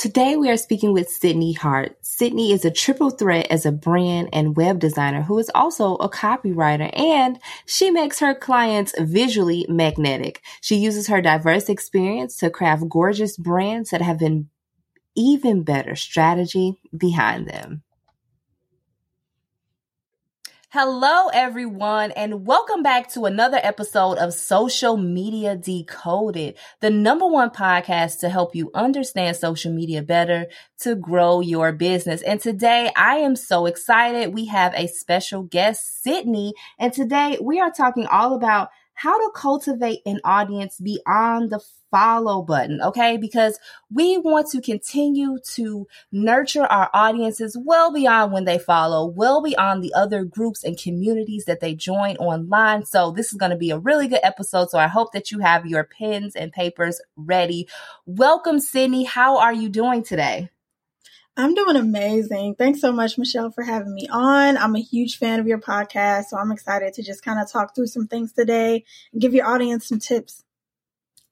Today, we are speaking with Sydney Hart. Sydney is a triple threat as a brand and web designer who is also a copywriter, and she makes her clients visually magnetic. She uses her diverse experience to craft gorgeous brands that have been even better strategy behind them. Hello, everyone, and welcome back to another episode of Social Media Decoded, the number one podcast to help you understand social media better to grow your business. And today I am so excited. We have a special guest, Sydney, and today we are talking all about how to cultivate an audience beyond the follow button, okay? Because we want to continue to nurture our audiences well beyond when they follow, well beyond the other groups and communities that they join online. So this is going to be a really good episode. So I hope that you have your pens and papers ready. Welcome, Sydney. How are you doing today? I'm doing amazing. Thanks so much, Michelle, for having me on. I'm a huge fan of your podcast, so I'm excited to just kind of talk through some things today and give your audience some tips.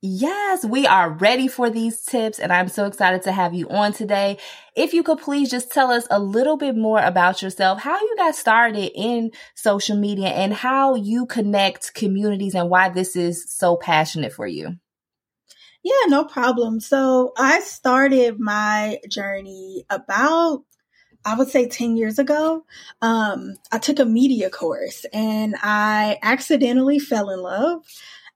Yes, we are ready for these tips, and I'm so excited to have you on today. If you could please just tell us a little bit more about yourself, how you got started in social media, and how you connect communities, and why this is so passionate for you. Yeah, no problem. So I started my journey about I would say 10 years ago, um, I took a media course and I accidentally fell in love.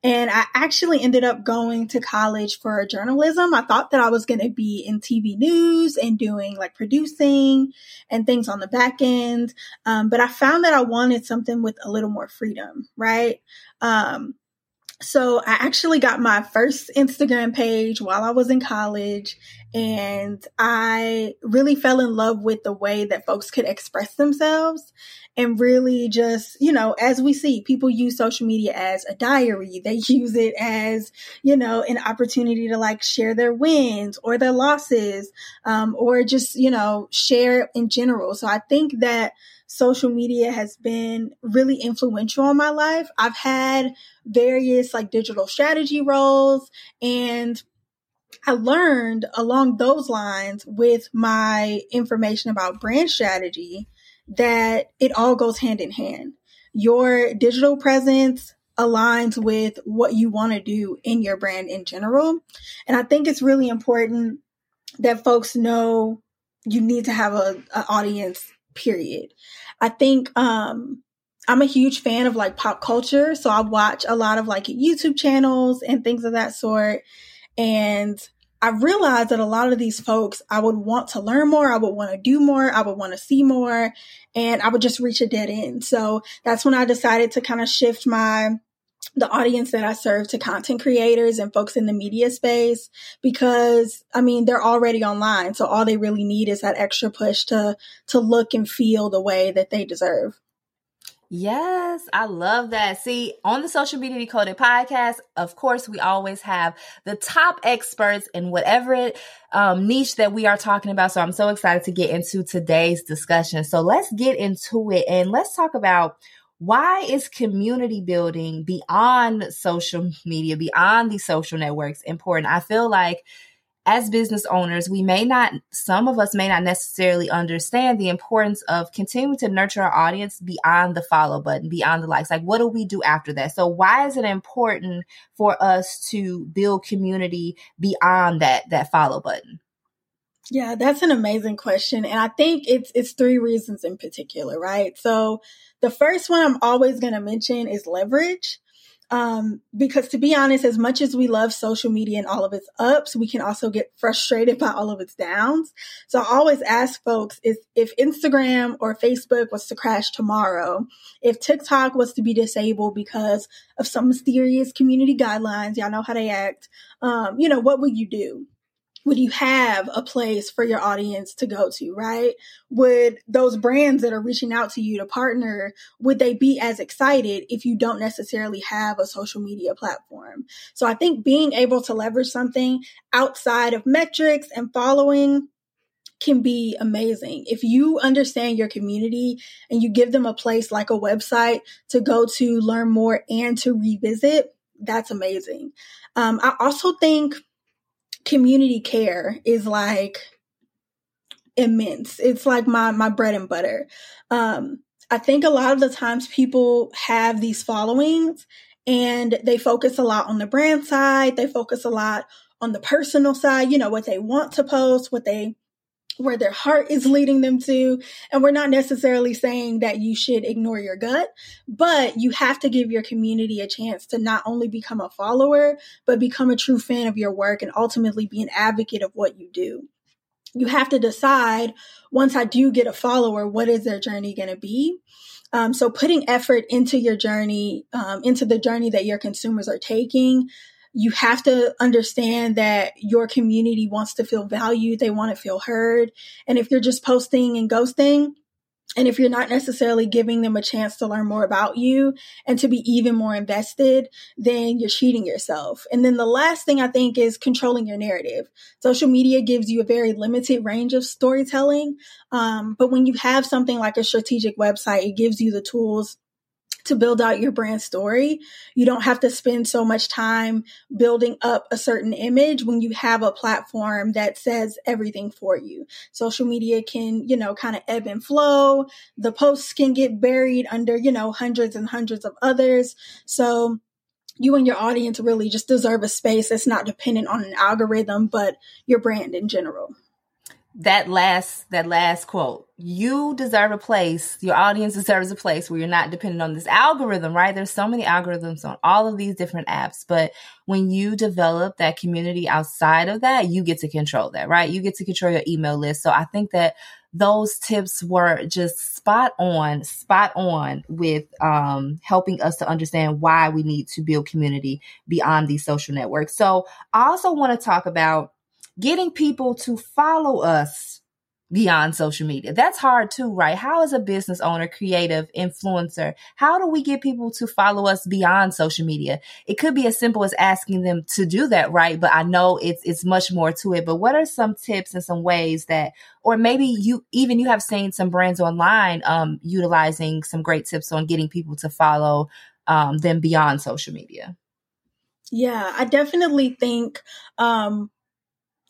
And I actually ended up going to college for journalism. I thought that I was going to be in TV news and doing like producing and things on the back end. Um, but I found that I wanted something with a little more freedom, right? Um, so I actually got my first Instagram page while I was in college and I really fell in love with the way that folks could express themselves and really just, you know, as we see, people use social media as a diary. They use it as, you know, an opportunity to like share their wins or their losses, um, or just, you know, share in general. So I think that social media has been really influential in my life. I've had various like digital strategy roles and I learned along those lines with my information about brand strategy that it all goes hand in hand. Your digital presence aligns with what you want to do in your brand in general. And I think it's really important that folks know you need to have a, an audience period. I think um I'm a huge fan of like pop culture, so I watch a lot of like YouTube channels and things of that sort. And I realized that a lot of these folks, I would want to learn more, I would want to do more, I would want to see more, and I would just reach a dead end. So that's when I decided to kind of shift my the audience that I serve to content creators and folks in the media space because I mean they're already online so all they really need is that extra push to to look and feel the way that they deserve. Yes, I love that. See, on the Social Media Decoded podcast, of course, we always have the top experts in whatever um, niche that we are talking about. So I'm so excited to get into today's discussion. So let's get into it and let's talk about why is community building beyond social media, beyond these social networks important? I feel like as business owners, we may not, some of us may not necessarily understand the importance of continuing to nurture our audience beyond the follow button, beyond the likes. Like, what do we do after that? So, why is it important for us to build community beyond that, that follow button? Yeah, that's an amazing question. And I think it's, it's three reasons in particular, right? So, the first one I'm always going to mention is leverage. Um, because to be honest, as much as we love social media and all of its ups, we can also get frustrated by all of its downs. So I always ask folks if, if Instagram or Facebook was to crash tomorrow, if TikTok was to be disabled because of some mysterious community guidelines, y'all know how they act, um, you know, what would you do? Would you have a place for your audience to go to, right? Would those brands that are reaching out to you to partner, would they be as excited if you don't necessarily have a social media platform? So I think being able to leverage something outside of metrics and following can be amazing. If you understand your community and you give them a place like a website to go to learn more and to revisit, that's amazing. Um, I also think community care is like immense. It's like my my bread and butter. Um, I think a lot of the times people have these followings and they focus a lot on the brand side. They focus a lot on the personal side, you know, what they want to post, what they where their heart is leading them to. And we're not necessarily saying that you should ignore your gut, but you have to give your community a chance to not only become a follower, but become a true fan of your work and ultimately be an advocate of what you do. You have to decide once I do get a follower, what is their journey going to be? Um, so putting effort into your journey, um, into the journey that your consumers are taking, you have to understand that your community wants to feel valued. They want to feel heard. And if you're just posting and ghosting, and if you're not necessarily giving them a chance to learn more about you and to be even more invested, then you're cheating yourself. And then the last thing I think is controlling your narrative. Social media gives you a very limited range of storytelling. Um, but when you have something like a strategic website, it gives you the tools to build out your brand story. You don't have to spend so much time building up a certain image when you have a platform that says everything for you. Social media can, you know, kind of ebb and flow. The posts can get buried under, you know, hundreds and hundreds of others. So you and your audience really just deserve a space that's not dependent on an algorithm, but your brand in general that last that last quote you deserve a place. Your audience deserves a place where you're not dependent on this algorithm right? There's so many algorithms on all of these different apps but when you develop that community outside of that you get to control that right? You get to control your email list. So i think that those tips were just spot on spot on with um, helping us to understand why we need to build community beyond these social networks. So i also want to talk about getting people to follow us beyond social media. That's hard too, right? How is a business owner, creative, influencer, how do we get people to follow us beyond social media? It could be as simple as asking them to do that, right? But I know it's it's much more to it. But what are some tips and some ways that or maybe you even you have seen some brands online um utilizing some great tips on getting people to follow um them beyond social media? Yeah, I definitely think um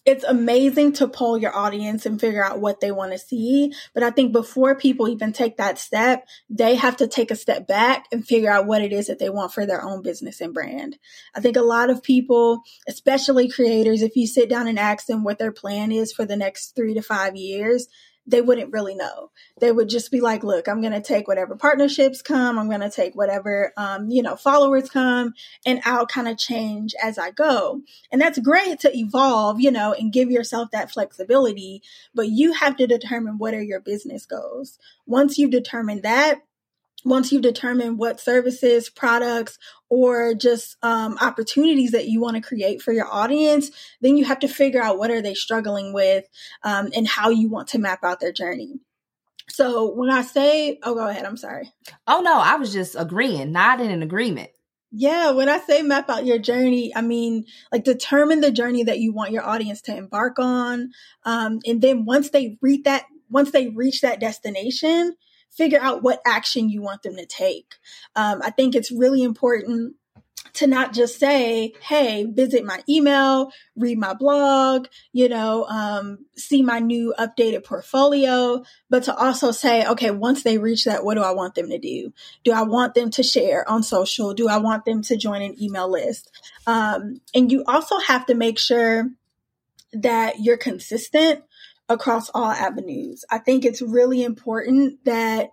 it's amazing to poll your audience and figure out what they want to see. But I think before people even take that step, they have to take a step back and figure out what it is that they want for their own business and brand. I think a lot of people, especially creators, if you sit down and ask them what their plan is for the next three to five years, they wouldn't really know. They would just be like, look, I'm going to take whatever partnerships come. I'm going to take whatever, um, you know, followers come and I'll kind of change as I go. And that's great to evolve, you know, and give yourself that flexibility, but you have to determine what are your business goals. Once you've determined that, once you've determined what services, products, or just um, opportunities that you want to create for your audience, then you have to figure out what are they struggling with um, and how you want to map out their journey. So when I say, oh, go ahead. I'm sorry. Oh no, I was just agreeing, not in an agreement. Yeah, when I say map out your journey, I mean like determine the journey that you want your audience to embark on, um, and then once they reach that, once they reach that destination, figure out what action you want them to take. Um, I think it's really important to not just say, hey, visit my email, read my blog, you know, um, see my new updated portfolio, but to also say, okay, once they reach that, what do I want them to do? Do I want them to share on social? Do I want them to join an email list? Um, and you also have to make sure that you're consistent across all avenues. I think it's really important that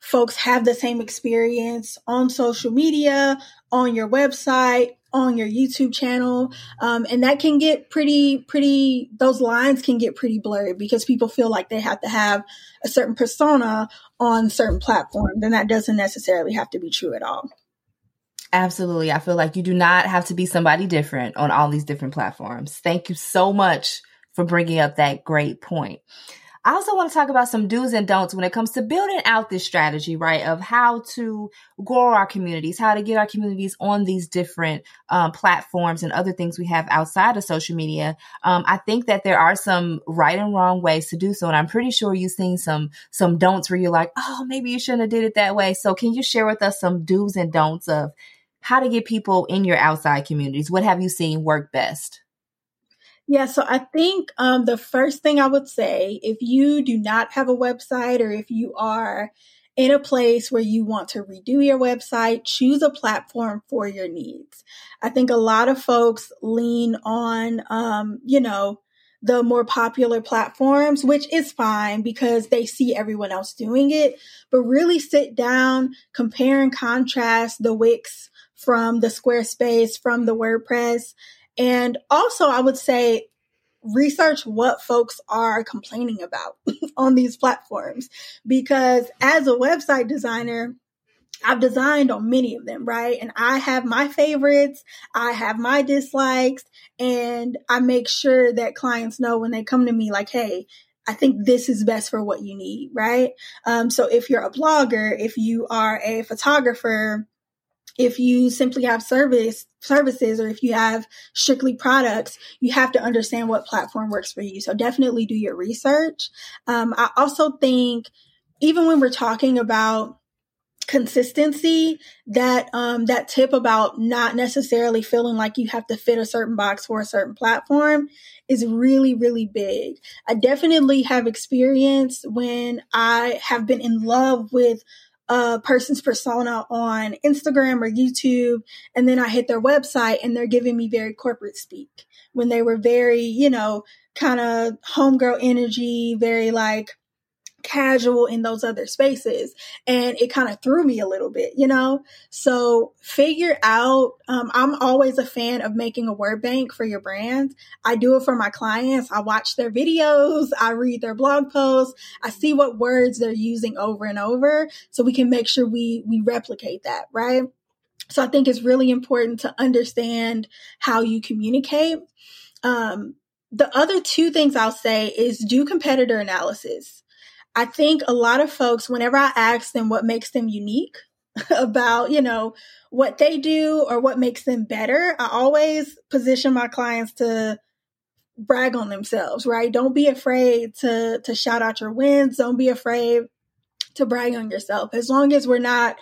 folks have the same experience on social media, on your website, on your YouTube channel. Um, and that can get pretty, pretty, those lines can get pretty blurred because people feel like they have to have a certain persona on certain platforms. And that doesn't necessarily have to be true at all. Absolutely. I feel like you do not have to be somebody different on all these different platforms. Thank you so much for bringing up that great point. I also want to talk about some do's and don'ts when it comes to building out this strategy, right? Of how to grow our communities, how to get our communities on these different um, platforms and other things we have outside of social media. Um, I think that there are some right and wrong ways to do so, and I'm pretty sure you've seen some some don'ts where you're like, oh, maybe you shouldn't have did it that way. So, can you share with us some do's and don'ts of how to get people in your outside communities? What have you seen work best? Yeah, so I think um, the first thing I would say, if you do not have a website or if you are in a place where you want to redo your website, choose a platform for your needs. I think a lot of folks lean on, um, you know, the more popular platforms, which is fine because they see everyone else doing it, but really sit down, compare and contrast the Wix from the Squarespace, from the WordPress, and also, I would say research what folks are complaining about on these platforms because as a website designer, I've designed on many of them, right? And I have my favorites, I have my dislikes, and I make sure that clients know when they come to me, like, hey, I think this is best for what you need, right? Um, so if you're a blogger, if you are a photographer, if you simply have service services or if you have strictly products, you have to understand what platform works for you. So definitely do your research. Um, I also think even when we're talking about consistency that um that tip about not necessarily feeling like you have to fit a certain box for a certain platform is really really big i definitely have experience when i have been in love with a person's persona on Instagram or YouTube, and then I hit their website and they're giving me very corporate speak. When they were very, you know, kind of homegirl energy, very like casual in those other spaces. And it kind of threw me a little bit, you know? So figure out, um, I'm always a fan of making a word bank for your brand. I do it for my clients. I watch their videos. I read their blog posts. I see what words they're using over and over so we can make sure we, we replicate that, right? So I think it's really important to understand how you communicate. Um, the other two things I'll say is do competitor analysis. I think a lot of folks, whenever I ask them what makes them unique about, you know, what they do or what makes them better, I always position my clients to brag on themselves, right? Don't be afraid to to shout out your wins. Don't be afraid to brag on yourself. As long as we're not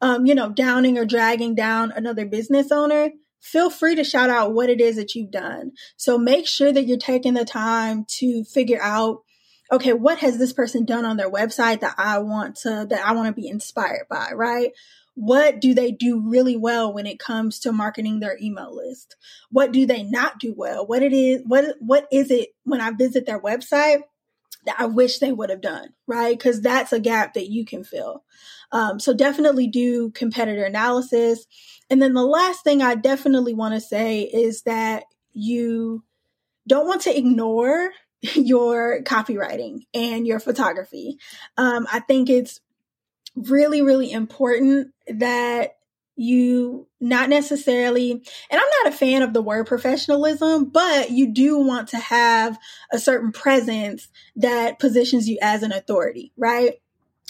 um, you know, downing or dragging down another business owner, feel free to shout out what it is that you've done. So make sure that you're taking the time to figure out okay, what has this person done on their website that I want to, that I want to be inspired by, right? What do they do really well when it comes to marketing their email list? What do they not do well? What it is, what, what is it when I visit their website that I wish they would have done, right? Because that's a gap that you can fill. Um, so definitely do competitor analysis. And then the last thing I definitely want to say is that you don't want to ignore your copywriting and your photography. Um, I think it's really, really important that you not necessarily, and I'm not a fan of the word professionalism, but you do want to have a certain presence that positions you as an authority, right?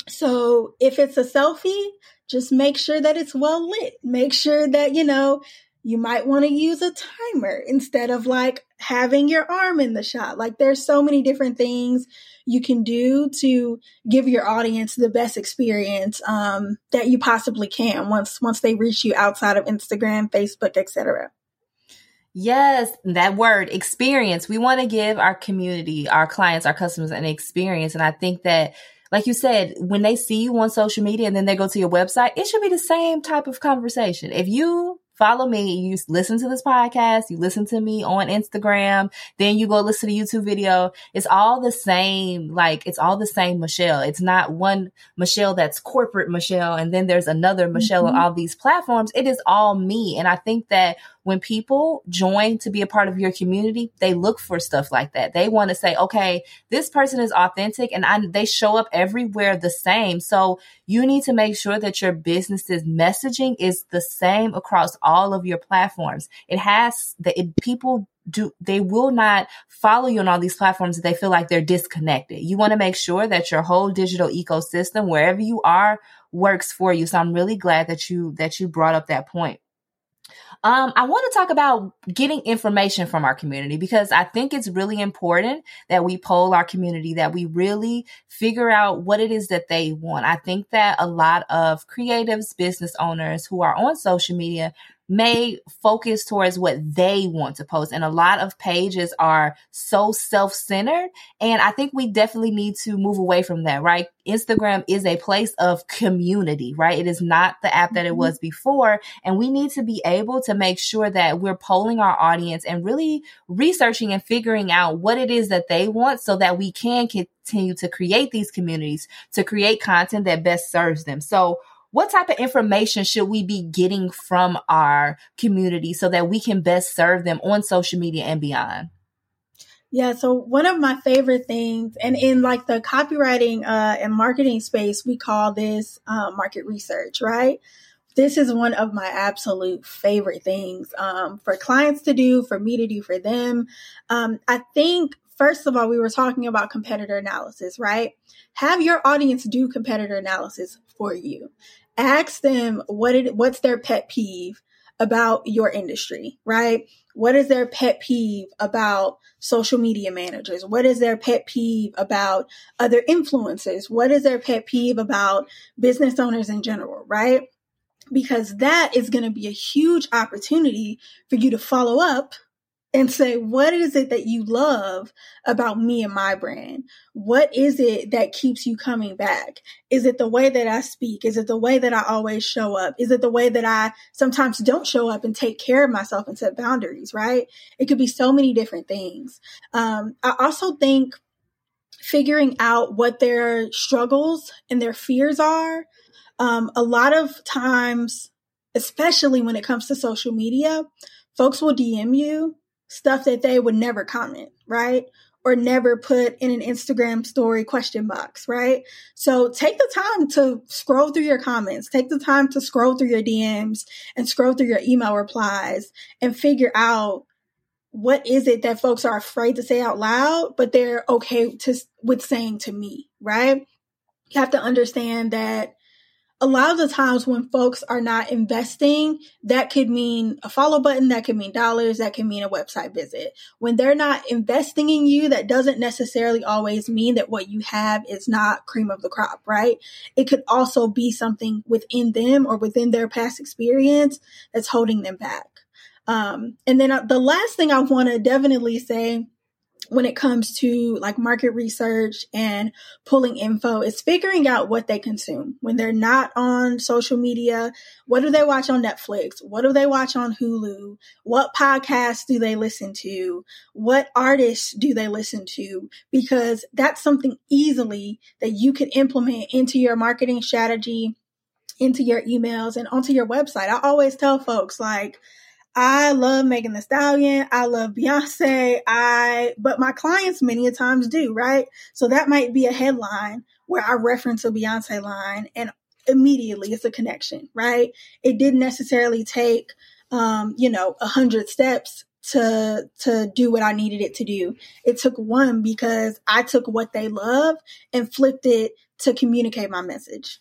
So if it's a selfie, just make sure that it's well lit. Make sure that, you know, you might want to use a timer instead of like having your arm in the shot. Like there's so many different things you can do to give your audience the best experience um, that you possibly can once once they reach you outside of Instagram, Facebook, etc. Yes, that word experience. We want to give our community, our clients, our customers an experience. And I think that like you said, when they see you on social media and then they go to your website, it should be the same type of conversation. If you follow me, you listen to this podcast, you listen to me on Instagram, then you go listen to YouTube video. It's all the same, like it's all the same Michelle. It's not one Michelle that's corporate Michelle and then there's another Michelle mm-hmm. on all these platforms. It is all me. And I think that when people join to be a part of your community, they look for stuff like that. They want to say, okay, this person is authentic and I, they show up everywhere the same. So you need to make sure that your business's messaging is the same across all of your platforms. It has the it, people do they will not follow you on all these platforms if they feel like they're disconnected. You want to make sure that your whole digital ecosystem, wherever you are, works for you. So I'm really glad that you that you brought up that point. Um, I want to talk about getting information from our community because I think it's really important that we poll our community, that we really figure out what it is that they want. I think that a lot of creatives, business owners who are on social media may focus towards what they want to post. And a lot of pages are so self centered. And I think we definitely need to move away from that, right? Instagram is a place of community, right? It is not the app that it mm-hmm. was before. And we need to be able to make sure that we're polling our audience and really researching and figuring out what it is that they want so that we can continue to create these communities, to create content that best serves them. So what type of information should we be getting from our community so that we can best serve them on social media and beyond? Yeah, so one of my favorite things, and in like the copywriting uh, and marketing space, we call this uh, market research, right? This is one of my absolute favorite things um, for clients to do, for me to do for them. Um, I think first of all, we were talking about competitor analysis, right? Have your audience do competitor analysis for you ask them what it, what's their pet peeve about your industry, right? What is their pet peeve about social media managers? What is their pet peeve about other influencers? What is their pet peeve about business owners in general, right? Because that is going to be a huge opportunity for you to follow up and say, what is it that you love about me and my brand? What is it that keeps you coming back? Is it the way that I speak? Is it the way that I always show up? Is it the way that I sometimes don't show up and take care of myself and set boundaries, right? It could be so many different things. Um, I also think figuring out what their struggles and their fears are. Um, a lot of times, especially when it comes to social media, folks will DM you stuff that they would never comment, right? Or never put in an Instagram story question box, right? So take the time to scroll through your comments, take the time to scroll through your DMs and scroll through your email replies and figure out what is it that folks are afraid to say out loud, but they're okay to, with saying to me, right? You have to understand that a lot of the times when folks are not investing, that could mean a follow button, that could mean dollars, that could mean a website visit. When they're not investing in you, that doesn't necessarily always mean that what you have is not cream of the crop, right? It could also be something within them or within their past experience that's holding them back. Um, and then uh, the last thing I want to definitely say when it comes to like market research and pulling info is figuring out what they consume when they're not on social media. What do they watch on Netflix? What do they watch on Hulu? What podcasts do they listen to? What artists do they listen to? Because that's something easily that you can implement into your marketing strategy, into your emails and onto your website. I always tell folks like, I love Megan Thee Stallion. I love Beyonce. I, but my clients many a times do, right? So that might be a headline where I reference a Beyonce line and immediately it's a connection, right? It didn't necessarily take, um, you know, a hundred steps to to do what I needed it to do. It took one because I took what they love and flipped it to communicate my message.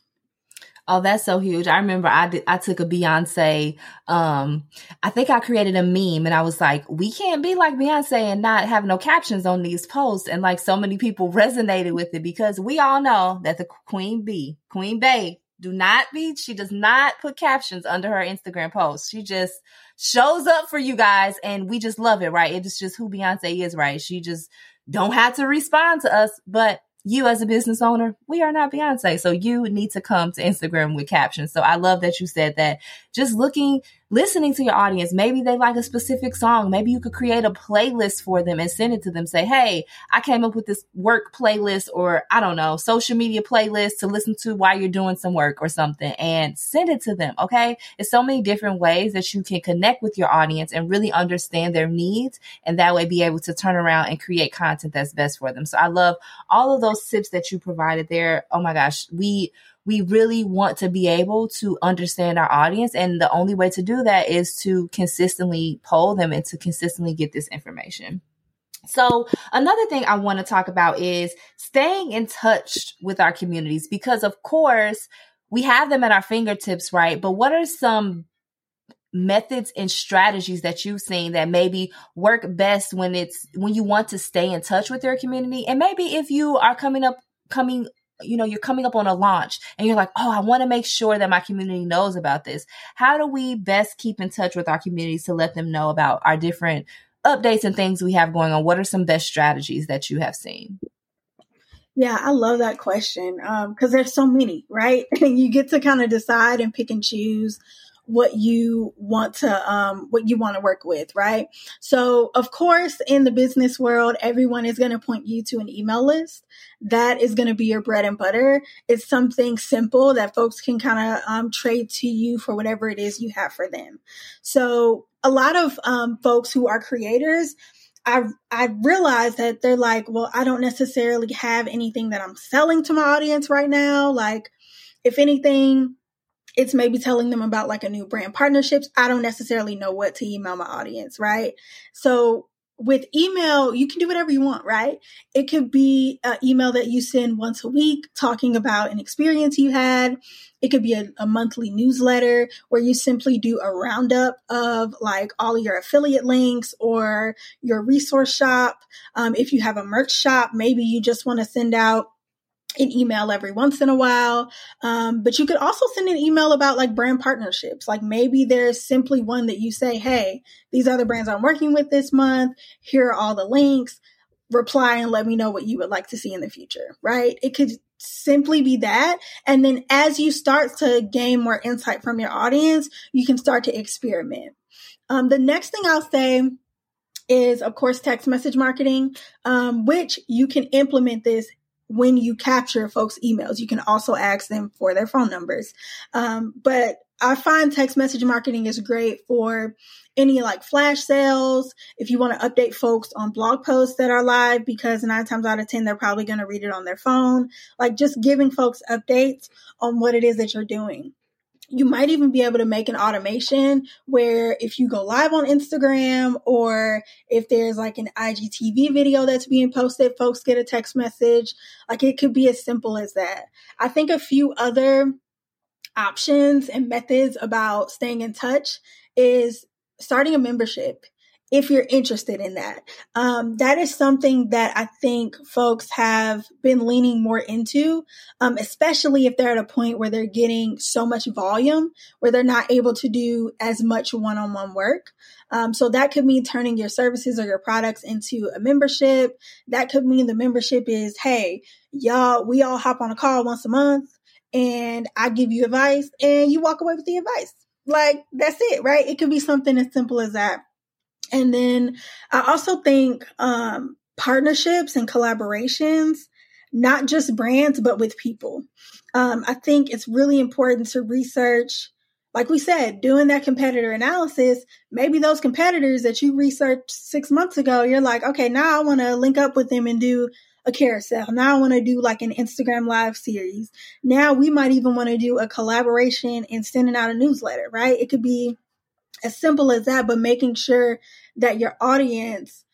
Oh, that's so huge. I remember I did, I took a Beyonce, um, I think I created a meme and I was like, we can't be like Beyonce and not have no captions on these posts. And like so many people resonated with it because we all know that the Queen Bee, Queen Bey, do not be, she does not put captions under her Instagram posts. She just shows up for you guys and we just love it, right? It is just who Beyonce is, right? She just don't have to respond to us, but you as a business owner, we are not Beyonce. So you need to come to Instagram with captions. So I love that you said that. Just looking, listening to your audience. Maybe they like a specific song. Maybe you could create a playlist for them and send it to them. Say, hey, I came up with this work playlist or I don't know, social media playlist to listen to while you're doing some work or something and send it to them. Okay. It's so many different ways that you can connect with your audience and really understand their needs and that way be able to turn around and create content that's best for them. So I love all of those tips that you provided there. Oh my gosh. We, we really want to be able to understand our audience. And the only way to do that is to consistently poll them and to consistently get this information. So another thing I want to talk about is staying in touch with our communities because of course we have them at our fingertips, right? But what are some methods and strategies that you've seen that maybe work best when it's when you want to stay in touch with your community and maybe if you are coming up coming you know you're coming up on a launch and you're like oh i want to make sure that my community knows about this. How do we best keep in touch with our communities to let them know about our different updates and things we have going on? What are some best strategies that you have seen? Yeah, I love that question because um, there's so many, right? And you get to kind of decide and pick and choose what you want to um, what you want to work with right? So of course in the business world everyone is going to point you to an email list. That is going to be your bread and butter. It's something simple that folks can kind of um, trade to you for whatever it is you have for them. So a lot of um, folks who are creators I I realize that they're like, well, I don't necessarily have anything that I'm selling to my audience right now. Like, if anything, it's maybe telling them about like a new brand partnerships. I don't necessarily know what to email my audience, right? So with email, you can do whatever you want, right? It could be an email that you send once a week talking about an experience you had. It could be a, a, monthly newsletter where you simply do a roundup of like all your affiliate links or your resource shop. Um, if you have a merch shop, maybe you just want to send out an email every once in a while. Um, but you could also send an email about like brand partnerships. Like maybe there's simply one that you say, Hey, these other brands I'm working with this month. Here are all the links. Reply and let me know what you would like to see in the future, right? It could simply be that. And then as you start to gain more insight from your audience, you can start to experiment. Um, the next thing I'll say is, of course, text message marketing, um, which you can implement this when you capture folks' emails. You can also ask them for their phone numbers. Um, but I find text message marketing is great for any like flash sales. If you want to update folks on blog posts that are live, because nine times out of 10, they're probably going to read it on their phone. Like just giving folks updates on what it is that you're doing you might even be able to make an automation where if you go live on Instagram or if there's like an IGTV video that's being posted, folks get a text message. Like it could be as simple as that. I think a few other options and methods about staying in touch is starting a membership if you're interested in that. Um, that is something that I think folks have been leaning more into, um, especially if they're at a point where they're getting so much volume where they're not able to do as much one on one work. Um, so that could mean turning your services or your products into a membership. That could mean the membership is, hey, y'all, we all hop on a call once a month and I give you advice and you walk away with the advice. Like that's it, right? It could be something as simple as that. And then I also think um, partnerships and collaborations, not just brands, but with people. Um, I think it's really important to research, like we said, doing that competitor analysis. Maybe those competitors that you researched six months ago, you're like, okay, now I want to link up with them and do a carousel. Now I want to do like an Instagram live series. Now we might even want to do a collaboration and sending out a newsletter, right? It could be as simple as that, but making sure that your audience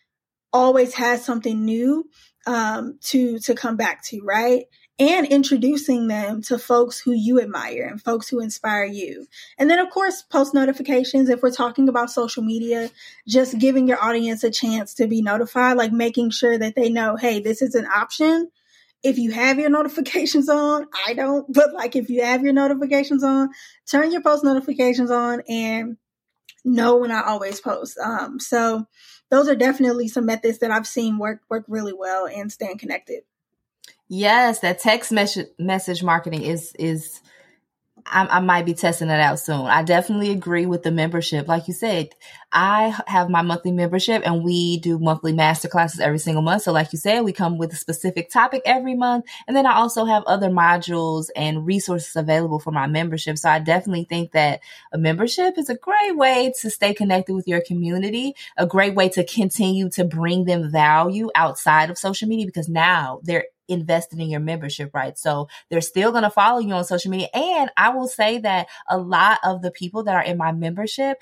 always has something new um, to to come back to, right? And introducing them to folks who you admire and folks who inspire you. And then, of course, post notifications. If we're talking about social media, just giving your audience a chance to be notified, like making sure that they know, hey, this is an option if you have your notifications on, I don't, but like if you have your notifications on, turn your post notifications on and know when I always post. Um, so those are definitely some methods that I've seen work work really well and staying connected. Yes, that text message message marketing is is I, I, might be testing it out soon. I definitely agree with the membership. Like you said, I have my monthly membership and we do monthly master classes every single month. So like you said, we come with a specific topic every month. And then I also have other modules and resources available for my membership. So I definitely think that a membership is a great way to stay connected with your community, a great way to continue to bring them value outside of social media because now they're invested in your membership, right? So they're still going to follow you on social media. And I will say that a lot of the people that are in my membership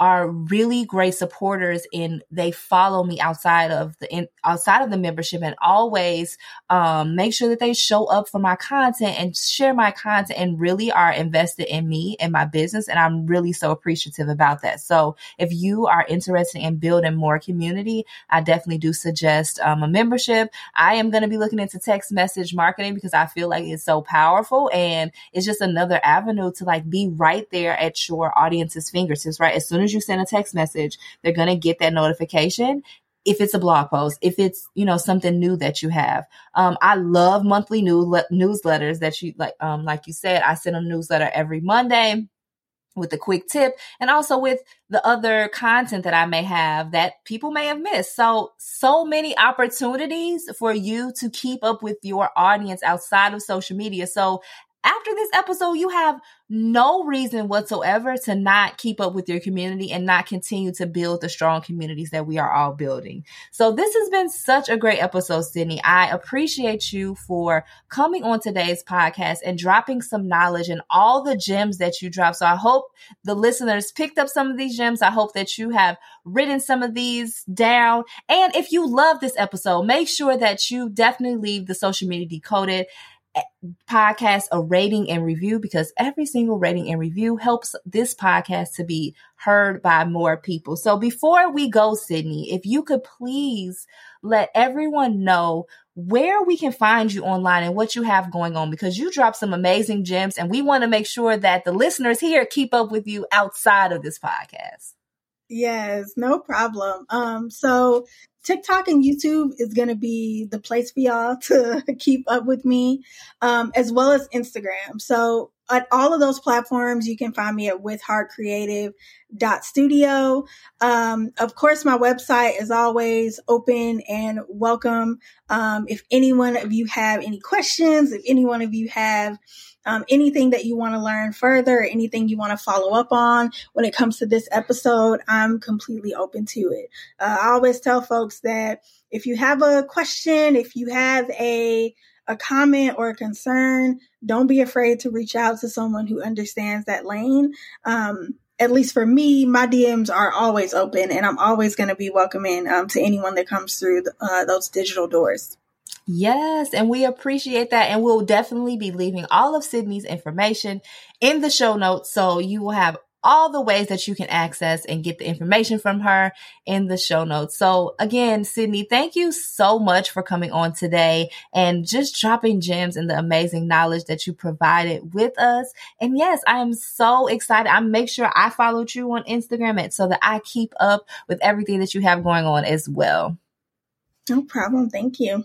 are really great supporters and they follow me outside of the in, outside of the membership and always um, make sure that they show up for my content and share my content and really are invested in me and my business and I'm really so appreciative about that. So if you are interested in building more community, I definitely do suggest um, a membership. I am going to be looking into text message marketing because I feel like it's so powerful and it's just another avenue to like be right there at your audience's fingertips, right? As soon as as you send a text message, they're going to get that notification if it's a blog post, if it's, you know, something new that you have. Um, I love monthly new le- newsletters that you like, um, like you said, I send a newsletter every Monday with a quick tip and also with the other content that I may have that people may have missed. So, so many opportunities for you to keep up with your audience outside of social media. So after this episode, you have no reason whatsoever to not keep up with your community and not continue to build the strong communities that we are all building. So this has been such a great episode, Sydney. I appreciate you for coming on today's podcast and dropping some knowledge and all the gems that you dropped. So I hope the listeners picked up some of these gems. I hope that you have written some of these down. And if you love this episode, make sure that you definitely leave the social media decoded podcast a rating and review because every single rating and review helps this podcast to be heard by more people. So before we go, Sydney, if you could please let everyone know where we can find you online and what you have going on because you drop some amazing gems and we want to make sure that the listeners here keep up with you outside of this podcast. Yes, no problem. Um, so TikTok and YouTube is going to be the place for y'all to keep up with me, um, as well as Instagram. So at all of those platforms, you can find me at withheartcreative.studio. Um, of course, my website is always open and welcome. Um, if any one of you have any questions, if any one of you have um, anything that you want to learn further, anything you want to follow up on when it comes to this episode, I'm completely open to it. Uh, I always tell folks that if you have a question, if you have a a comment or a concern, don't be afraid to reach out to someone who understands that lane. Um, at least for me, my DMs are always open, and I'm always going to be welcoming um, to anyone that comes through the, uh, those digital doors. Yes, and we appreciate that. And we'll definitely be leaving all of Sydney's information in the show notes. So you will have all the ways that you can access and get the information from her in the show notes. So again, Sydney, thank you so much for coming on today and just dropping gems and the amazing knowledge that you provided with us. And yes, I am so excited. I make sure I followed you on Instagram and so that I keep up with everything that you have going on as well. No problem. Thank you.